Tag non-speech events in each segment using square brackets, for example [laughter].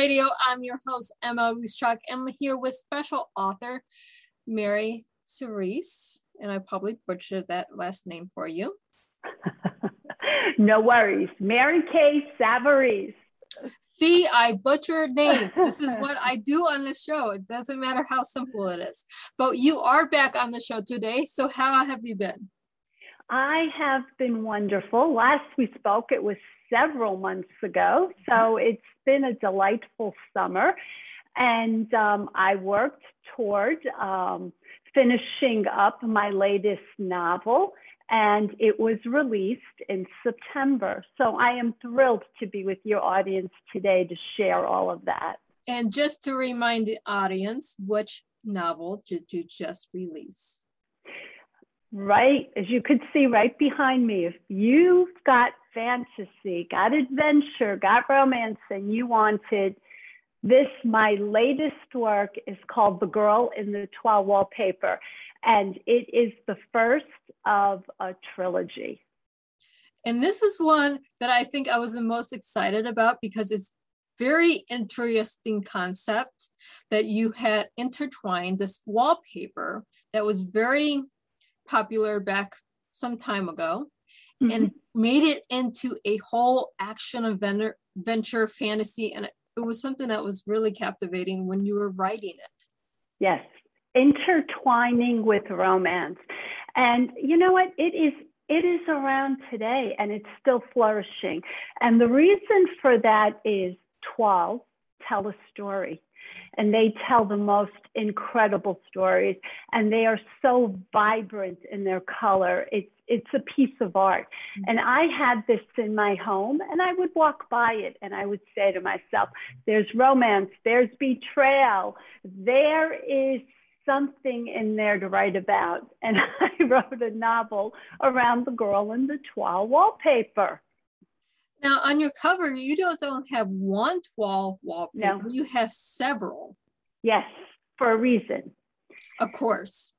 Radio. I'm your host, M.L. Ruscsak. I'm here with special author Mary Cerise, and I probably butchered that last name for you. [laughs] no worries. Mary K. Savarese. See, I butchered names. This is what I do on the show. It doesn't matter how simple it is. But you are back on the show today. So, how have you been? I have been wonderful. Last we spoke, it was several months ago. So it's been a delightful summer. And um, I worked toward um, finishing up my latest novel, and it was released in September. So I am thrilled to be with your audience today to share all of that. And just to remind the audience, which novel did you just release? Right, as you could see right behind me, if you've got fantasy, got adventure, got romance, and you wanted this, my latest work is called The Girl in the Toile Wallpaper, and it is the first of a trilogy. And this is one that I think I was the most excited about because it's very interesting concept that you had intertwined this wallpaper that was very popular back some time ago mm-hmm. and made it into a whole action adventure, adventure fantasy. And it was something that was really captivating when you were writing it. Yes, intertwining with romance. And you know what? It is it is around today and it's still flourishing. And the reason for that is toiles tell a story and they tell the most incredible stories and they are so vibrant in their color. It's it's a piece of art. Mm-hmm. and i had this in my home and i would walk by it and i would say to myself there's romance there's betrayal there is something in there to write about. [laughs] And i wrote a novel around the girl in the toile wallpaper now, on your cover, you don't have one toile wallpaper, no. you have several. Yes, for a reason. Of course.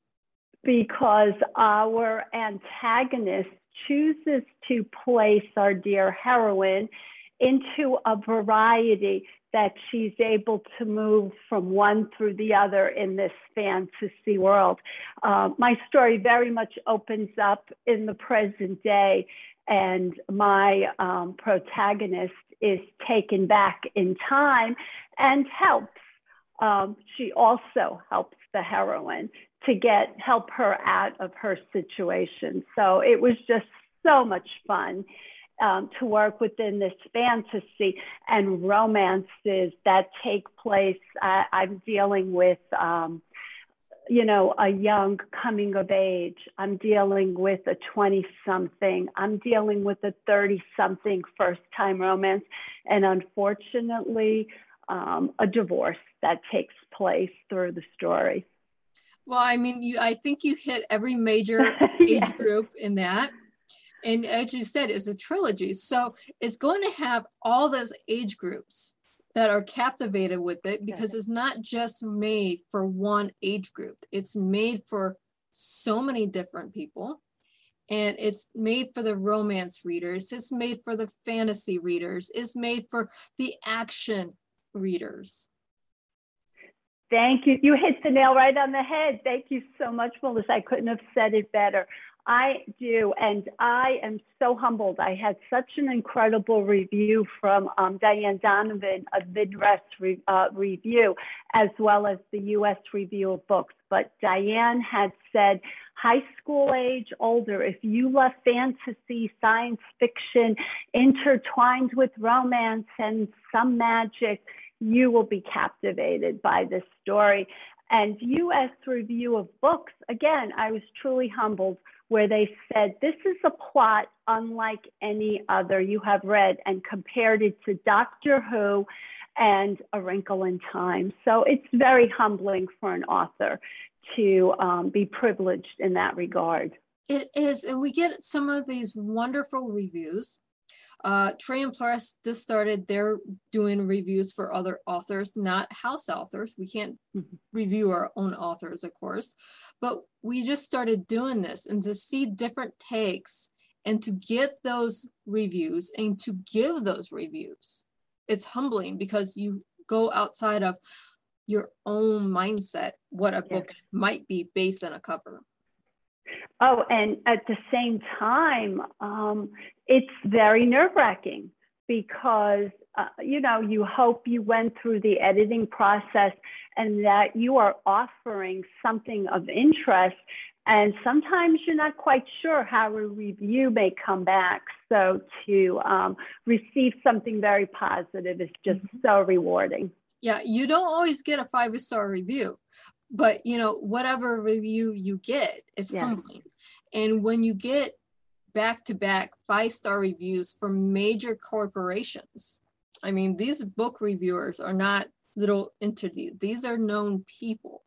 Because our antagonist chooses to place our dear heroine into a variety that she's able to move from one through the other in this fantasy world. Uh, my story very much opens up in the present day and my um, protagonist is taken back in time and helps. Um, she also helps the heroine to get help her out of her situation. So it was just so much fun um, to work within this fantasy and romances that take place. I, am dealing with um, you know, a young coming of age. I'm dealing with a 20 something. I'm dealing with a 30 something first time romance. And unfortunately, um, a divorce that takes place through the story. Well, I mean, you, I think you hit every major [laughs] age group in that. And as you said, it's a trilogy. So it's going to have all those age groups that are captivated with it because it's not just made for one age group. It's made for so many different people. And it's made for the romance readers. It's made for the fantasy readers. It's made for the action readers. Thank you. You hit the nail right on the head. Thank you so much, Melissa. I couldn't have said it better. I do, and I am so humbled. I had such an incredible review from um, Diane Donovan of Midwest re- uh, Review, as well as the U.S. Review of Books. But Diane had said, high school age, older, if you love fantasy, science fiction, intertwined with romance and some magic, you will be captivated by this story. And U.S. Review of Books, again, I was truly humbled where they said, This is a plot unlike any other you have read, and compared it to Doctor Who and A Wrinkle in Time. So it's very humbling for an author to um, be privileged in that regard. It is. And we get some of these wonderful reviews uh, and Press just started, they're doing reviews for other authors, not house authors. We can't review our own authors, of course, but we just started doing this and to see different takes and to get those reviews and to give those reviews it's humbling because you go outside of your own mindset what a book might be based on a cover oh and at the same time um, it's very nerve-wracking because uh, you know you hope you went through the editing process and that you are offering something of interest and sometimes you're not quite sure how a review may come back. So to um, receive something very positive is just mm-hmm. so rewarding. Yeah, you don't always get a five star review, but you know whatever review you get is yeah. humbling. And when you get back to back five star reviews from major corporations, I mean these book reviewers are not little entities; these are known people.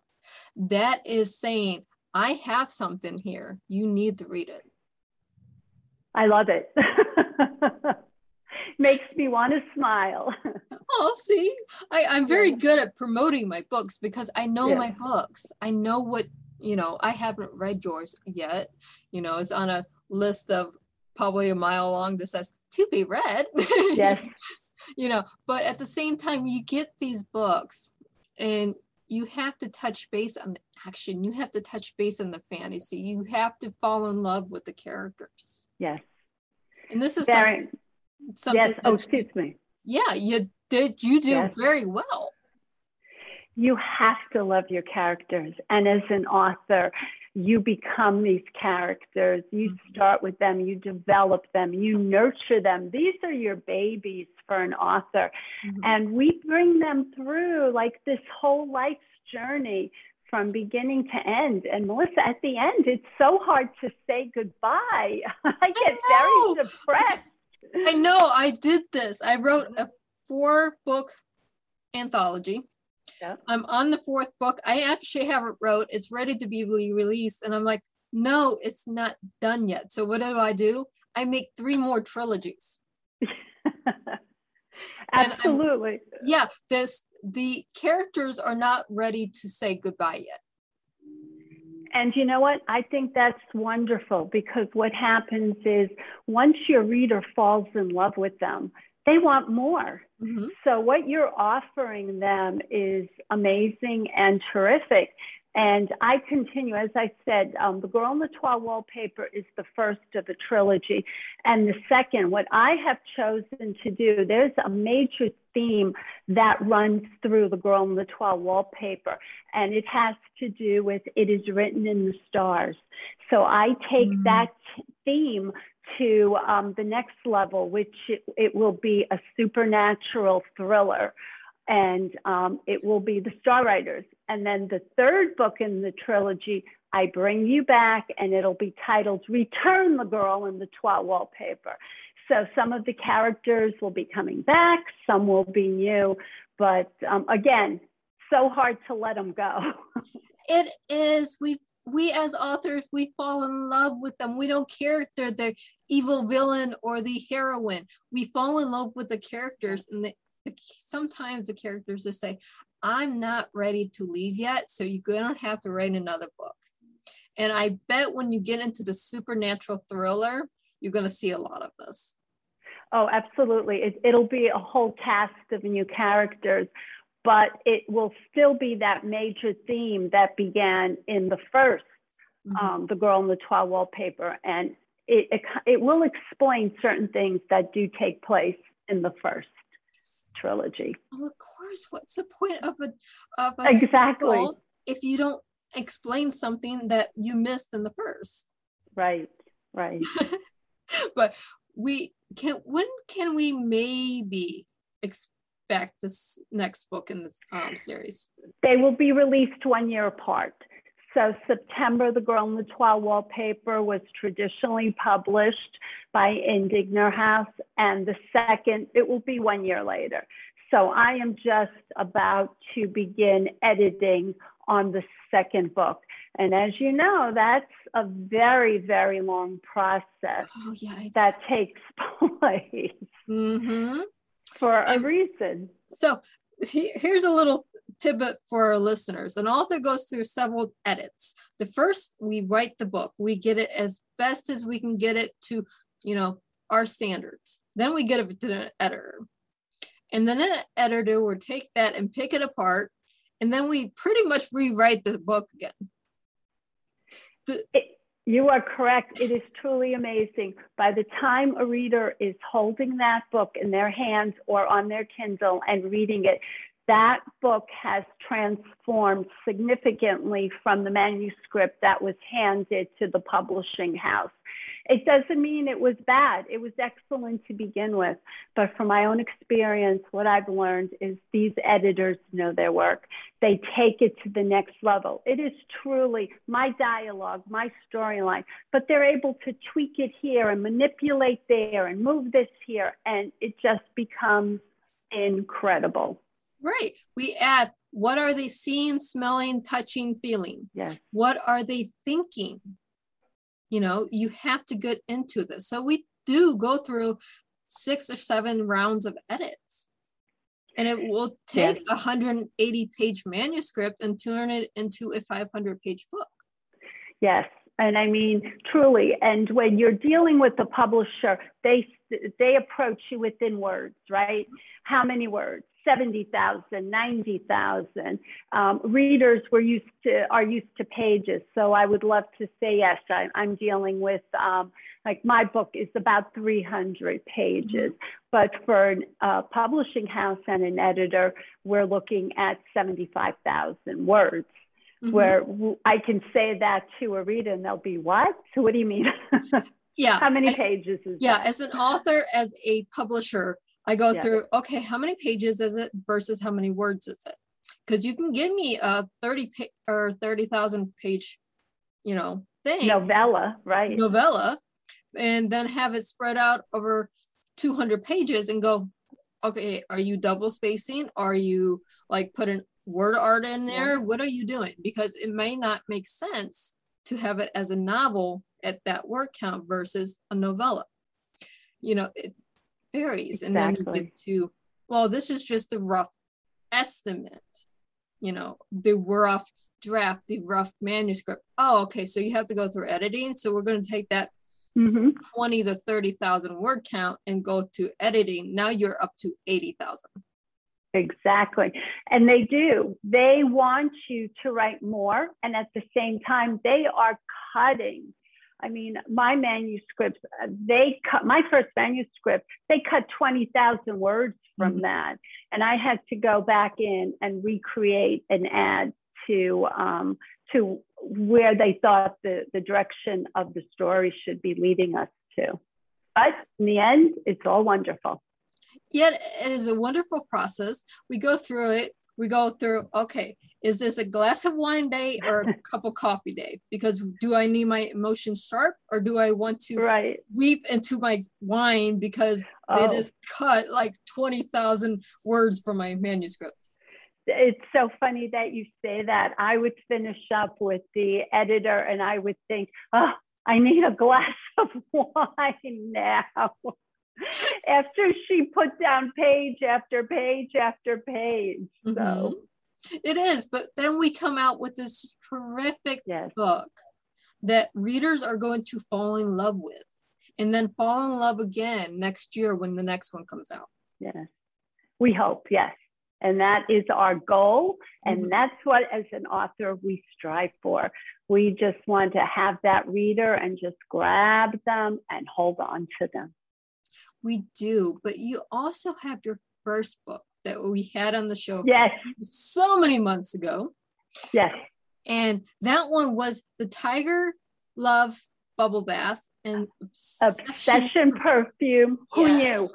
That is saying I have something here. You need to read it. I love it. [laughs] Makes me want to smile. [laughs] oh, see, I, I'm very good at promoting my books because I know yeah. my books. I know what, you know, I haven't read yours yet. You know, it's on a list of probably a mile long that says to be read. [laughs] Yes. you know, but at the same time, you get these books and you have to touch base on the action. You have to touch base on the fantasy. You have to fall in love with the characters. Yes. And this is very, something, something yes. Oh, excuse me. Yeah, you did. You do yes. very well. You have to love your characters, and as an author, you become these characters. You mm-hmm. start with them, you develop them, you nurture them. These are your babies for an author. Mm-hmm. And we bring them through like this whole life's journey from beginning to end. And Melissa, at the end, it's so hard to say goodbye. [laughs] I get I very depressed. I know. I did this. I wrote a four book anthology. Yeah. I'm on the fourth book. I actually haven't wrote. It's ready to be released. And I'm like, no, it's not done yet. So what do I do? I make three more trilogies. [laughs] Absolutely. yeah, this the characters are not ready to say goodbye yet. And you know what? I think that's wonderful because what happens is once your reader falls in love with them, they want more. Mm-hmm. So, what you're offering them is amazing and terrific. And I continue, as I said, um, The Girl in the Toile Wallpaper is the first of the trilogy. And the second, what I have chosen to do, there's a major theme that runs through The Girl in the Toile Wallpaper. And it has to do with It is Written in the Stars. So I take mm-hmm. that theme to um, the next level, which it, it will be a supernatural thriller and um, it will be the Star Riders. And then the third book in the trilogy, I Bring You Back, and it'll be titled Return the Girl in the Toile Wallpaper. So some of the characters will be coming back, some will be new, but um, again, so hard to let them go. [laughs] it is. We we as authors we fall in love with them. We don't care if they're the evil villain or the heroine. We fall in love with the characters, and the, sometimes the characters just say, I'm not ready to leave yet, so you're going to have to write another book. And I bet when you get into the supernatural thriller, you're going to see a lot of this. Oh, absolutely. It, it'll be a whole cast of new characters, but it will still be that major theme that began in the 1st mm-hmm. um, The Girl in the Toile Wallpaper. And it, it, it will explain certain things that do take place in the first trilogy. Well, of course. What's the point of a of a exactly if you don't explain something that you missed in the first? Right. Right. [laughs] but we can. When can we maybe expect this next book in this um, series? They will be released one year apart. So September, The Girl in the Toile Wallpaper was traditionally published by Indigner House, and the second, it will be one year later. So I am just about to begin editing on the second book. And as you know, that's a very, very long process oh, yeah, that takes [laughs] place mm-hmm. For a reason. So here's a little tidbit for our listeners. An author goes through several edits. The first, we write the book. We get it as best as we can get it to, you know, our standards. Then we get it to an editor. And then an editor would take that and pick it apart. And then we pretty much rewrite the book again. The, it, you are correct. It is truly amazing. By the time a reader is holding that book in their hands or on their Kindle and reading it, that book has transformed significantly from the manuscript that was handed to the publishing house. It doesn't mean it was bad. It was excellent to begin with. But from my own experience, what I've learned is these editors know their work. They take it to the next level. It is truly my dialogue, my storyline, but they're able to tweak it here and manipulate there and move this here. And it just becomes incredible. Right. We add what are they seeing, smelling, touching, feeling? Yes. What are they thinking? You know you have to get into this. So we do go through six or seven rounds of edits. And it will take a 180 page manuscript and turn it into a 500 page book. Yes. And i mean truly and when you're dealing with the publisher they they approach you within words right? How many words 70,000, 90,000. Um, readers were used to, are used to pages. So I would love to say, yes, I, am dealing with, um, like my book is about 300 pages, mm-hmm. but for a publishing house and an editor, we're looking at 75,000 words. Mm-hmm. Where I can say that to a reader and they'll be, what? So what do you mean? [laughs] yeah. How many pages is that Yeah. That? As an author, as a publisher, I go yeah. through, okay, how many pages is it versus how many words is it? Because you can give me a 30 pa- or 30,000 page, you know, thing. Novella, right. Novella, and then have it spread out over 200 pages and go, okay, are you double spacing? Are you like putting word art in there? Yeah. What are you doing? Because it may not make sense to have it as a novel at that word count versus a novella. You know, it, varies. Exactly. And then you get to, well, this is just a rough estimate, you know, the rough draft, the rough manuscript. Oh, okay. So you have to go through editing. So we're going to take that mm-hmm. 20 to 30,000 word count and go to editing. Now you're up to 80,000. Exactly. And they do. They want you to write more. And at the same time, they are cutting I mean, my manuscripts, uh, they cut my first manuscript, they cut 20,000 words from mm-hmm. that. And I had to go back in and recreate and add to, um, to where they thought the, the direction of the story should be leading us to. But in the end, it's all wonderful. Yet it is a wonderful process. We go through it we go through okay is this a glass of wine day or a cup of coffee day because do i need my emotions sharp or do i want to right. weep into my wine because oh. it is cut like 20000 words from my manuscript it's so funny that you say that i would finish up with the editor and i would think oh i need a glass [laughs] of wine now [laughs] after she put down page after page after page. So mm-hmm. It is, but then we come out with this terrific yes. book that readers are going to fall in love with and then fall in love again next year when the next one comes out. Yes. We hope, yes. And that is our goal. And mm-hmm. that's what, as an author, we strive for. We just want to have that reader and just grab them and hold on to them. We do, but you also have your first book that we had on the show. Yes. So many months ago. Yes. And that one was the Tiger Love Bubble Bath and Obsession, Obsession Perfume. Who yes. knew?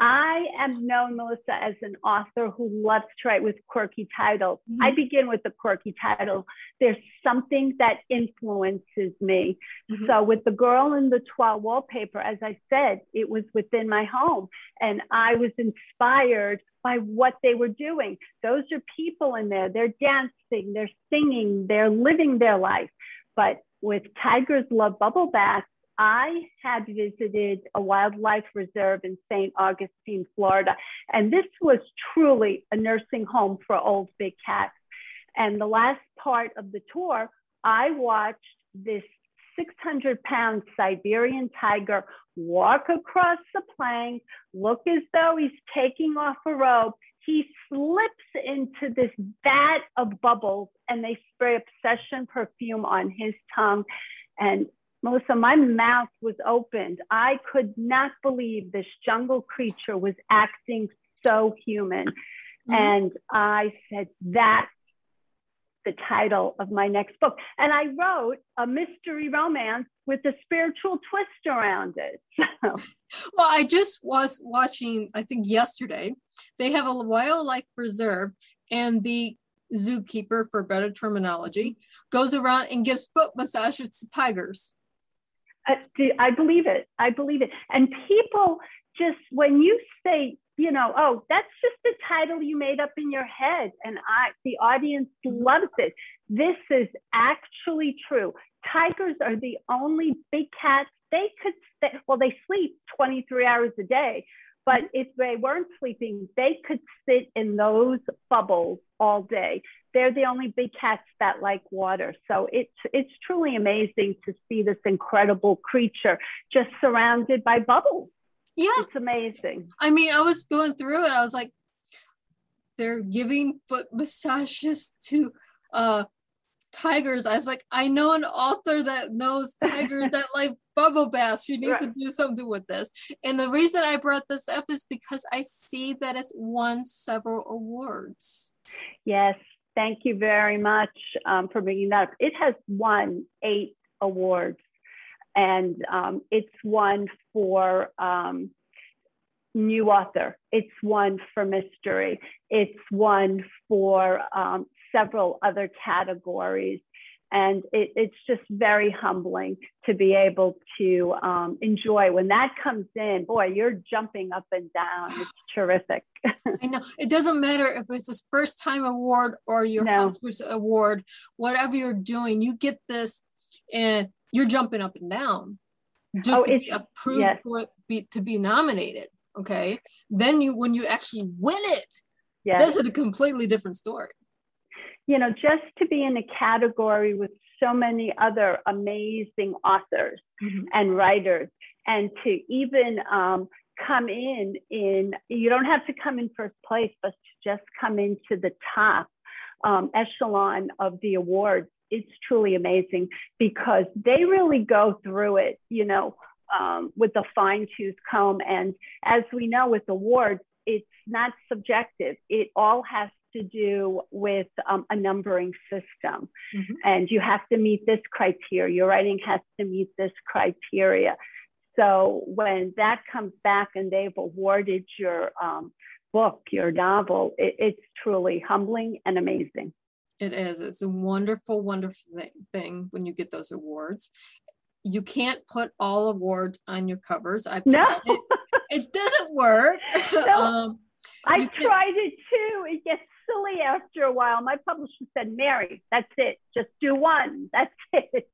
I am known, Melissa, as an author who loves to write with quirky titles. Mm-hmm. I begin with the quirky title. There's something that influences me. Mm-hmm. So, with The Girl in the Toile Wallpaper, as I said, it was within my home, and I was inspired by what they were doing. Those are people in there. They're dancing, they're singing, they're living their life. But with Tigers Love Bubble Bath, I had visited a wildlife reserve in St. Augustine, Florida, and this was truly a nursing home for old big cats. And the last part of the tour, I watched this 600 pound Siberian tiger walk across the plank, look as though he's taking off a robe. He slips into this vat of bubbles and they spray obsession perfume on his tongue. And Melissa, my mouth was opened. I could not believe this jungle creature was acting so human. Mm-hmm. And I said, that's the title of my next book. And I wrote a mystery romance with a spiritual twist around it. [laughs] well, I just was watching, I think yesterday, they have a wildlife preserve, and the zookeeper, for better terminology, goes around and gives foot massages to tigers. Uh, I, I believe it. I believe it. And people just, when you say you know, oh, that's just the title you made up in your head. And I, the audience loves it. This is actually true. Tigers are the only big cats. They could, stay, well, they sleep 23 hours a day, but if they weren't sleeping, they could sit in those bubbles all day. They're the only big cats that like water. So it's, it's truly amazing to see this incredible creature just surrounded by bubbles. Yeah. It's amazing. I mean, I was going through it. I was like, they're giving foot massages to uh tigers. I was like, I know an author that knows tigers that like bubble baths. She needs right. to do something with this. And the reason I brought this up is because I see that it's won several awards. Yes, thank you very much um, for bringing that up. It has won eight awards and um, it's one for um, new author. It's one for mystery. It's one for um, several other categories. And it, it's just very humbling to be able to um, enjoy. When that comes in, boy, you're jumping up and down. It's [sighs] terrific. [laughs] I know. It doesn't matter if it's this first time award or your no. award, whatever you're doing, you get this and you're jumping up and down just oh, to be approved yes. for it be, to be nominated. Okay. Then you, when you actually win it, yes. that's a completely different story. You know, just to be in a category with so many other amazing authors mm-hmm. and writers, and to even um, come in in you don't have to come in first place, but to just come into the top um, echelon of the awards it's truly amazing because they really go through it, you know, um, with a fine tooth comb. And as we know with awards, it's not subjective. It all has to do with um, a numbering system. Mm-hmm. And you have to meet this criteria. Your writing has to meet this criteria. So when that comes back and they've awarded your um, book, your novel, it, it's truly humbling and amazing. It is. It's a wonderful, wonderful thing when you get those awards. You can't put all awards on your covers. I've no. it. It doesn't work. [laughs] No. [laughs] um, I tried it too. It gets silly after a while. My publisher said, Mary, that's it. Just do one. [laughs] That's it.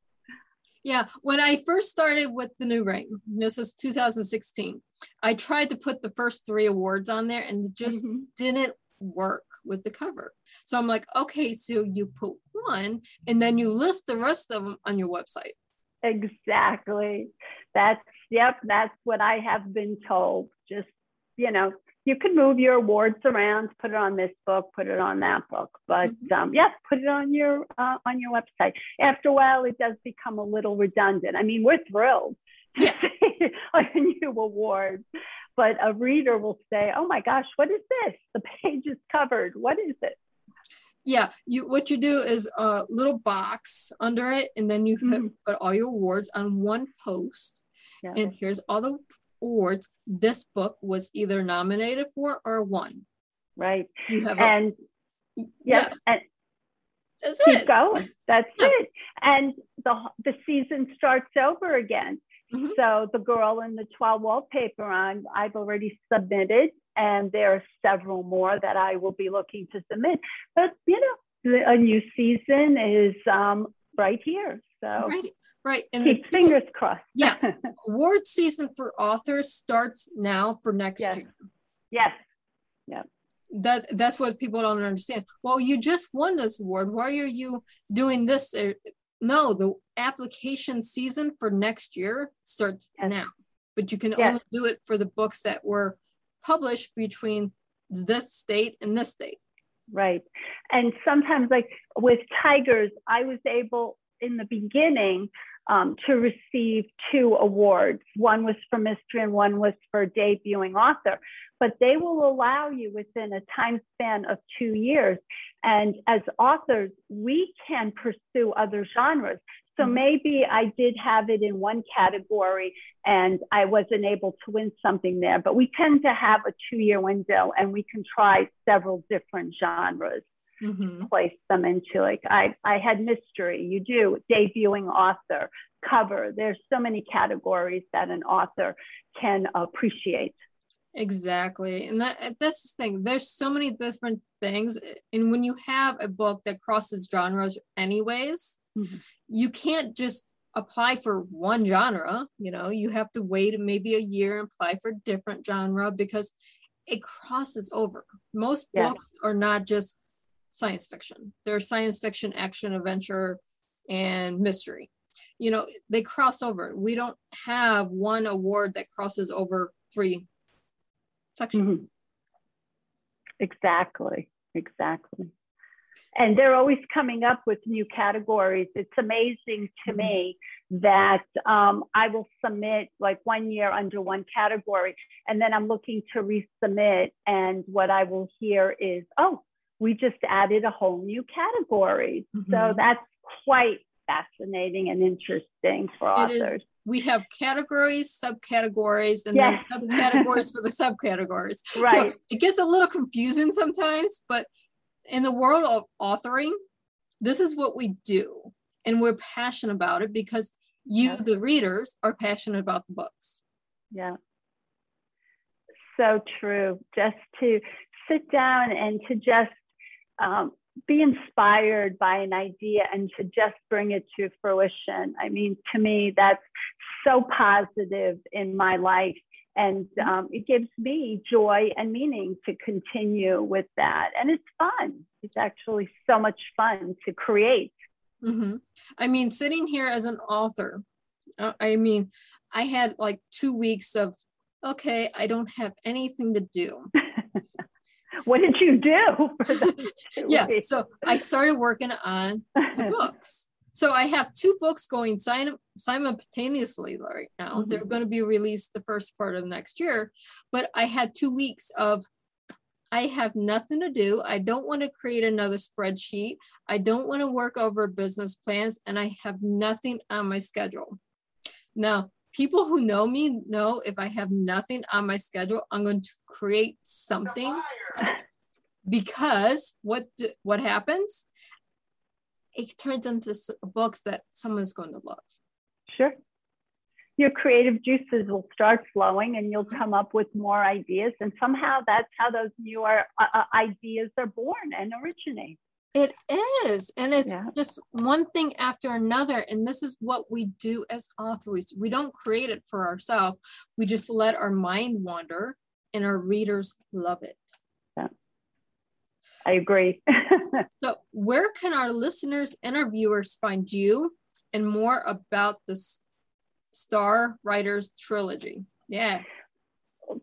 Yeah, when I first started with the New Ring, this is 2016, I tried to put the first three awards on there and it just mm-hmm. didn't work with the cover. So I'm like, okay, so you put one and then you list the rest of them on your website. Exactly. That's, yep, that's what I have been told. Just, you know, you can move your awards around, put it on this book, put it on that book, but mm-hmm. um, yeah, put it on your uh, on your website. After a while, it does become a little redundant. I mean, we're thrilled [laughs] to see [laughs] a new award, but a reader will say, "Oh my gosh, what is this? The page is covered. What is it?" Yeah, you what you do is a little box under it, and then you mm-hmm. put all your awards on one post. Yeah. And here's all the awards this book was either nominated for or won. Right. You have and a, yeah, and that's keep it. going. That's yeah. it. And the the season starts over again. Mm-hmm. So the girl in the toile wallpaper on, I've already submitted, and there are several more that I will be looking to submit. But you know, a new season is um, right here. So right, right, and keep the, fingers crossed. yeah, [laughs] award season for authors starts now for next yes. year. Yes. Yeah. That that's what people don't understand. Well, you just won this award. Why are you doing this? Uh, no, the application season for next year starts yes. now, but you can yes. only do it for the books that were published between this state and this state. Right. And sometimes, like with Tigers, I was able in the beginning um, to receive two awards. One was for mystery and one was for debuting author. But they will allow you within a time span of two years. And as authors, we can pursue other genres. So mm-hmm. maybe I did have it in one category and I wasn't able to win something there, but we tend to have a two year window and we can try several different genres mm-hmm. place them into. Like I, I had mystery, you do debuting author, cover. There's so many categories that an author can appreciate. Exactly. And that that's the thing. There's so many different things. And when you have a book that crosses genres anyways, mm-hmm. you can't just apply for one genre, you know, you have to wait maybe a year and apply for different genre because it crosses over. Most books are not just science fiction. There's science fiction, action, adventure, and mystery. You know, they cross over. We don't have one award that crosses over three sections. Mm-hmm. Exactly. Exactly. And they're always coming up with new categories. It's amazing to mm-hmm. me that um, I will submit like one year under one category, and then I'm looking to resubmit. And what I will hear is, oh, we just added a whole new category. Mm-hmm. So that's quite fascinating and interesting for authors. We have categories, subcategories, and yes. then [laughs] subcategories for the subcategories. Right. So it gets a little confusing sometimes, but in the world of authoring, this is what we do. And we're passionate about it because you, yes. the readers, are passionate about the books. Yeah. So true. Just to sit down and to just um, be inspired by an idea and to just bring it to fruition. I mean, to me, that's so positive in my life. And um, it gives me joy and meaning to continue with that. And it's fun. It's actually so much fun to create. Mm-hmm. I mean, sitting here as an author, uh, I mean, I had like two weeks of, okay, I don't have anything to do. [laughs] what did you do? [laughs] yeah, weeks? so I started working on [laughs] books. So I have two books going simultaneously right now. Mm-hmm. They're going to be released the first part of next year, but I had two weeks of I have nothing to do. I don't want to create another spreadsheet. I don't want to work over business plans, and I have nothing on my schedule. Now, people who know me know if I have nothing on my schedule, I'm going to create something because what what happens? It turns into books that someone's going to love. Sure. Your creative juices will start flowing and you'll come up with more ideas. And somehow that's how those new uh, uh, ideas are born and originate. It is. And it's yeah. just one thing after another. And this is what we do as authors. We don't create it for ourselves, we just let our mind wander, and our readers love it. Yeah. I agree. [laughs] so, where can our listeners and our viewers find you and more about this Star Writers trilogy? Yeah.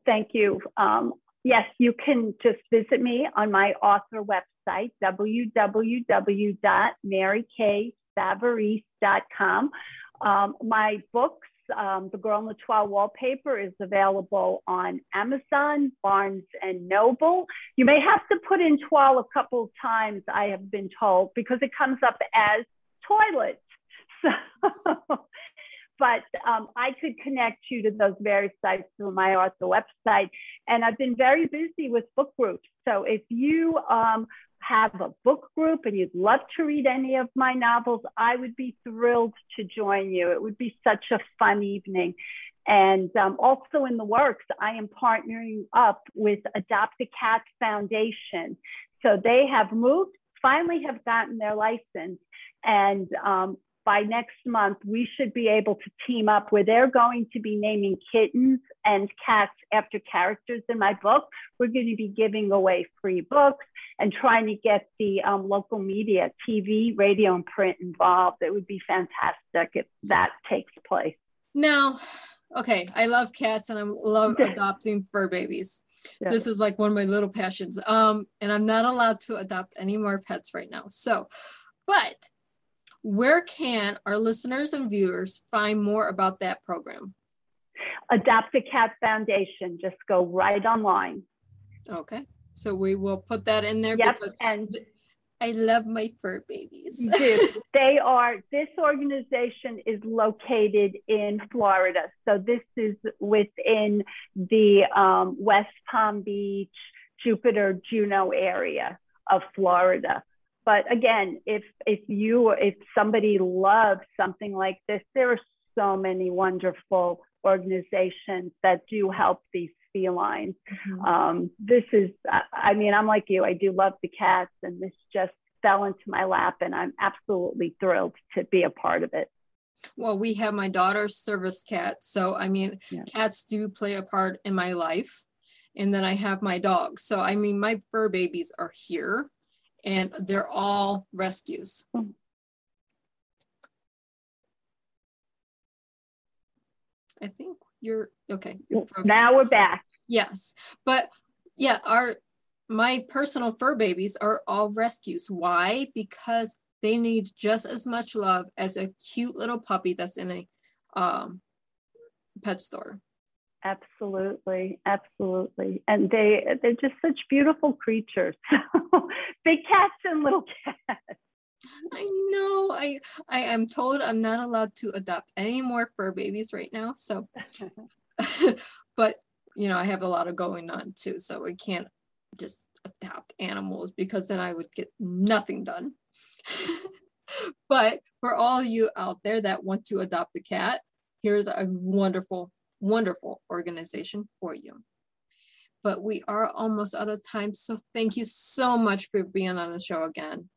Thank you. Um, yes, you can just visit me on my author website www.maryksavarese.com. Um, my books, um, The Girl in the Toile Wallpaper, is available on Amazon, Barnes and Noble. You may have to put in toile a couple of times, I have been told, because it comes up as toilet. [laughs] So but um, I could connect you to those various sites through my author website. And I've been very busy with book groups. So if you um, have a book group and you'd love to read any of my novels, I would be thrilled to join you. It would be such a fun evening. And um, also in the works, I am partnering up with Adopt a Cat Foundation. So they have moved, finally have gotten their license, and um, by next month, we should be able to team up where they're going to be naming kittens and cats after characters in my book. We're going to be giving away free books and trying to get the um, local media, TV, radio, and print involved. It would be fantastic if that takes place. Now, okay, I love cats and I love [laughs] adopting fur babies. Yeah. This is like one of my little passions. Um, and I'm not allowed to adopt any more pets right now. So, but where can our listeners and viewers find more about that program? Adopt a Cat Foundation. Just go right online. Okay. So we will put that in there yep. because and I love my fur babies. do. [laughs] They are, this organization is located in Florida. So this is within the um, West Palm Beach, Jupiter, Juno area of Florida but again if if you if somebody loves something like this there are so many wonderful organizations that do help these felines mm-hmm. um, this is i mean i'm like you i do love the cats and this just fell into my lap and i'm absolutely thrilled to be a part of it well we have my daughter's service cat so i mean yeah. cats do play a part in my life and then i have my dog so i mean my fur babies are here and they're all rescues. I think you're okay. You're now we're back. Yes, but yeah, our my personal fur babies are all rescues. Why? Because they need just as much love as a cute little puppy that's in a um, pet store. Absolutely, absolutely. And they they're just such beautiful creatures. [laughs] Big cats and little cats. I know. I I am told I'm not allowed to adopt any more fur babies right now. So [laughs] but you know, I have a lot of going on too. So I can't just adopt animals because then I would get nothing done. [laughs] but for all you out there that want to adopt a cat, here's a wonderful wonderful organization for you. But we are almost out of time. So thank you so much for being on the show again.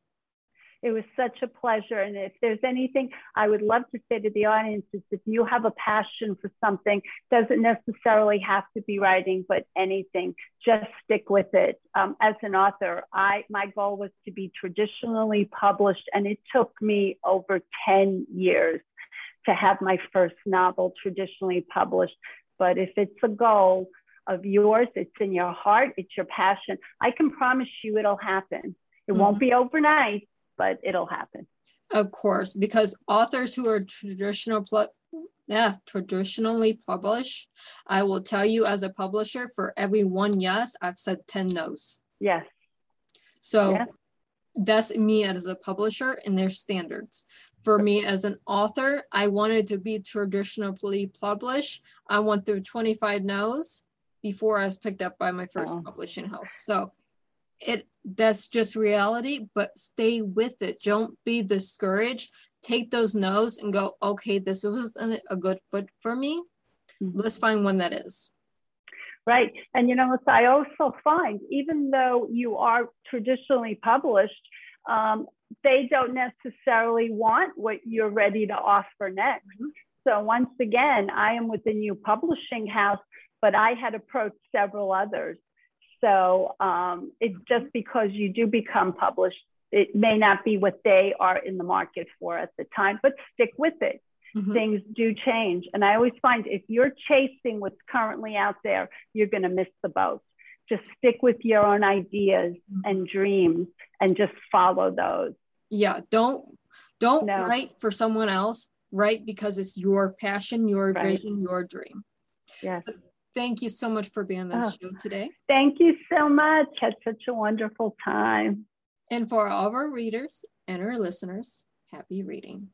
It was such a pleasure. And if there's anything I would love to say to the audience is if you have a passion for something, doesn't necessarily have to be writing, but anything, just stick with it. Um, as an author, I my goal was to be traditionally published, and it took me over 10 years to have my first novel traditionally published. But if it's a goal of yours, it's in your heart, it's your passion, I can promise you it'll happen. It mm-hmm. won't be overnight, but it'll happen. Of course, because authors who are traditional pl- yeah, traditionally published, I will tell you as a publisher, for every one yes, I've said 10 no's. Yes. So yes. that's me as a publisher and their standards for me as an author, I wanted to be traditionally published. I went through 25 no's before I was picked up by my first oh. publishing house. So it that's just reality, but stay with it. Don't be discouraged. Take those no's and go, okay, this wasn't a good foot for me. Mm-hmm. Let's find one that is. Right. And you know, I also find even though you are traditionally published, um, they don't necessarily want what you're ready to offer next. Mm-hmm. So once again, I am with a new publishing house, but I had approached several others. So um, it's just because you do become published, it may not be what they are in the market for at the time, but stick with it. Mm-hmm. Things do change. And I always find if you're chasing what's currently out there, you're going to miss the boat. Just stick with your own ideas mm-hmm. and dreams and just follow those yeah don't don't no. write for someone else write because it's your passion your right. vision your dream yes thank you so much for being on this oh, show today. thank you so much. Had such a wonderful time. And for all of our readers and our listeners happy reading